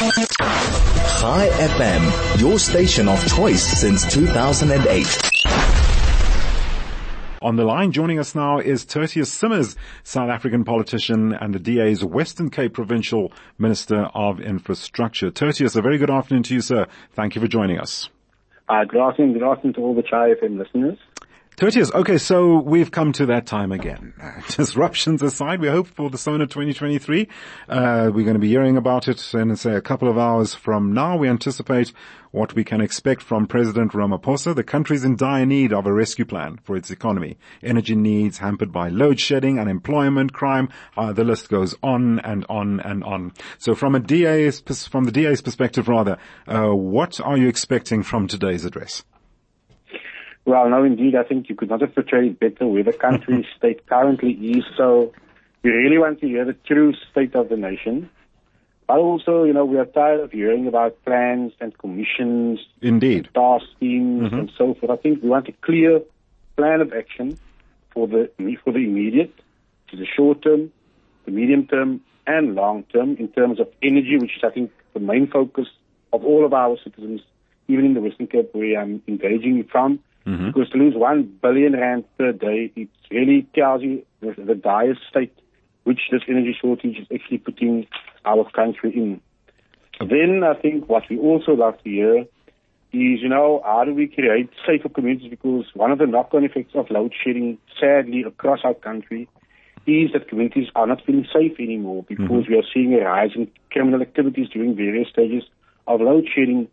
Chai FM, your station of choice since 2008. On the line, joining us now is Tertuis Simmers, South African politician and the DA's Western Cape Provincial Minister of Infrastructure. Tertuis, a very good afternoon to you, sir. Thank you for joining us. Uh, good afternoon, good afternoon to all the Chai FM listeners. Tertuis, okay, so we've come to that time again. Disruptions aside, we hope for the SONA 2023. Uh, we're going to be hearing about it in, say, a couple of hours from now. We anticipate what we can expect from President Ramaphosa. The country is in dire need of a rescue plan for its economy. Energy needs hampered by load shedding, unemployment, crime, uh, the list goes on and on and on. So from a DA's, from the DA's perspective rather, uh, what are you expecting from today's address? Well, no, indeed. I think you could not have portrayed it better where the country state currently is. So we really want to hear the true state of the nation. But also, you know, we are tired of hearing about plans and commissions, indeed, and task teams mm-hmm. and so forth. I think we want a clear plan of action for the for the immediate, to the short term, the medium term, and long term in terms of energy, which is I think the main focus of all of our citizens, even in the Western Cape where I'm engaging from. Mm-hmm. Because to lose one billion rand per day, it really tells you the, the dire state which this energy shortage is actually putting our country in. Then I think what we also love to hear is, you know, how do we create safer communities? Because one of the knock-on effects of load shedding, sadly, across our country, is that communities are not feeling safe anymore because mm-hmm. we are seeing a rise in criminal activities during various stages of load shedding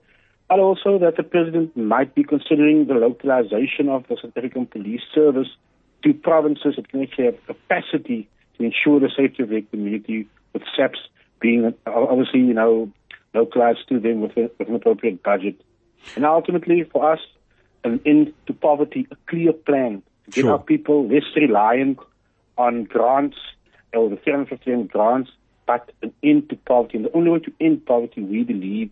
but also that the president might be considering the localization of the South African Police Service to provinces that can actually have capacity to ensure the safety of their community, with SAPS being uh, obviously, you know, localized to them with, a, with an appropriate budget. And ultimately, for us, an end to poverty, a clear plan to get sure. our people less reliant on grants or the 350 grants, but an end to poverty. And the only way to end poverty, we believe,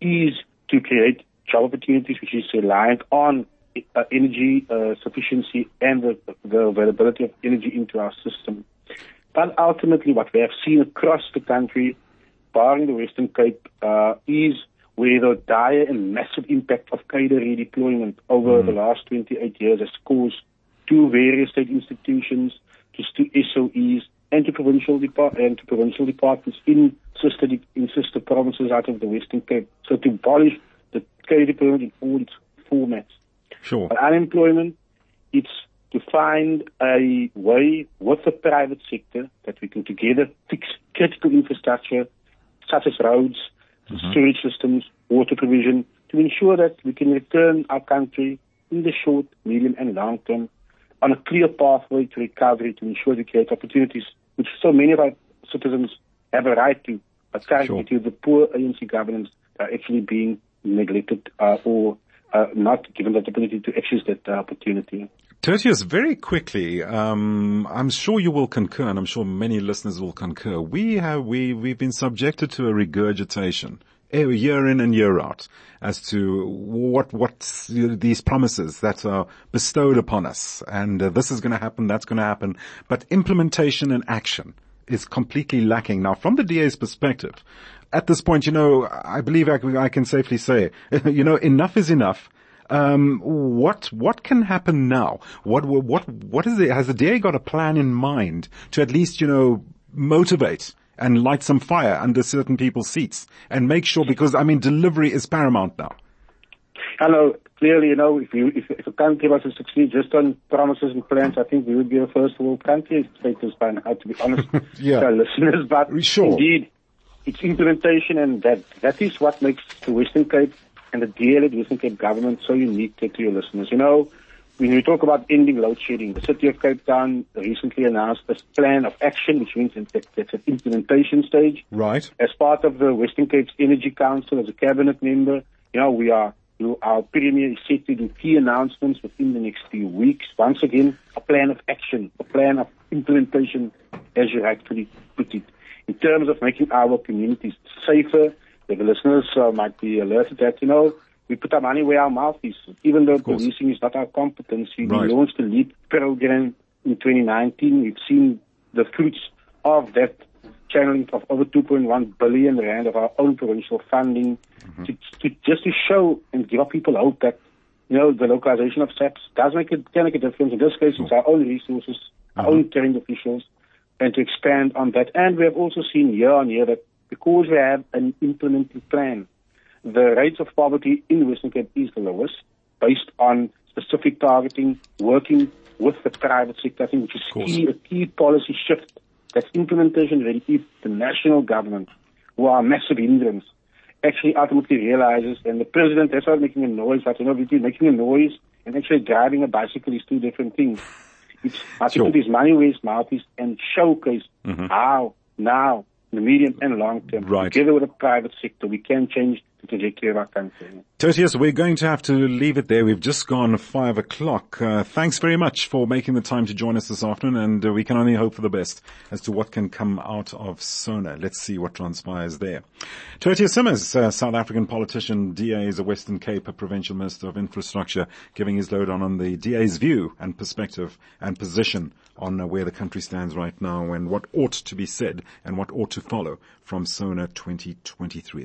is to create job opportunities which is reliant on uh, energy uh, sufficiency and the, the, availability of energy into our system. But ultimately, what we have seen across the country, barring the Western Cape, uh, is where the dire and massive impact of cadre redeployment over mm. the last 28 years has caused to various state institutions, just to SOEs, and to provincial depart and to provincial departments in sister in sister provinces out of the Western Cape. So to abolish the cadre deployment in all its formats. Sure. But unemployment, it's to find a way with the private sector that we can together fix critical infrastructure such as roads, mm-hmm. storage systems, water provision, to ensure that we can return our country in the short, medium, and long term on a clear pathway to recovery to ensure we create opportunities which so many of our citizens have a right to, but currently sure. to the poor ANC governance are actually being neglected uh, or uh, not given the opportunity to access that uh, opportunity. Tertuis, very quickly, um, I'm sure you will concur, and I'm sure many listeners will concur. We have we we've been subjected to a regurgitation year in and year out as to what what these promises that are bestowed upon us, and uh, this is going to happen, that's going to happen, but implementation and action is completely lacking. Now, from the DA's perspective, at this point, you know, I believe I, I can safely say, you know, enough is enough. Um, what what can happen now? What what what is it? Has the DA got a plan in mind to at least you know motivate and light some fire under certain people's seats and make sure because I mean delivery is paramount now. Hello. Clearly, you know, if you if, if a country was to succeed just on promises and plans, I think we would be a first world country status by now, to be honest yeah. to our listeners. But sure. indeed, it's implementation and that that is what makes the Western Cape and the DLA Western Cape government so unique to your listeners. You know, when we talk about ending load shedding, the city of Cape Town recently announced this plan of action, which means that it's an implementation stage. Right. As part of the Western Cape's Energy Council, as a cabinet member, you know, we are, our premier is set to do key announcements within the next few weeks. Once again, a plan of action, a plan of implementation, as you actually put it, in terms of making our communities safer. The listeners uh, might be alerted that, you know, we put our money where our mouth is. Even though policing is not our competency, right. we launched the LEAP program in 2019. We've seen the fruits of that channeling of over 2.1 billion rand of our own provincial funding mm-hmm. to, to just to show and give our people hope that you know the localization of SAPS does make a, can make a difference. In this case, it's our own resources, our mm-hmm. own trained officials, and to expand on that. And we have also seen year on year that because we have an implemented plan, the rates of poverty in Western Cape is the lowest based on specific targeting, working with the private sector, I think, which is key, a key policy shift that's implementation ready if the national government, who are massive hindrance, actually ultimately realizes, and the president has started making a noise, but you know, making a noise and actually driving a bicycle is two different things. It's, I think Sure. it is money where his mouth is and showcase mm-hmm. how now, in the medium and long term, Right. together with the private sector, we can change Tertuis, we're going to have to leave it there. We've just gone five o'clock. Uh, thanks very much for making the time to join us this afternoon, and uh, we can only hope for the best as to what can come out of SONA. Let's see what transpires there. Tertuis Simmers, uh, South African politician, DA is a Western Cape Provincial Minister of Infrastructure, giving his load on, on the DA's view and perspective and position on uh, where the country stands right now and what ought to be said and what ought to follow from SONA 2023.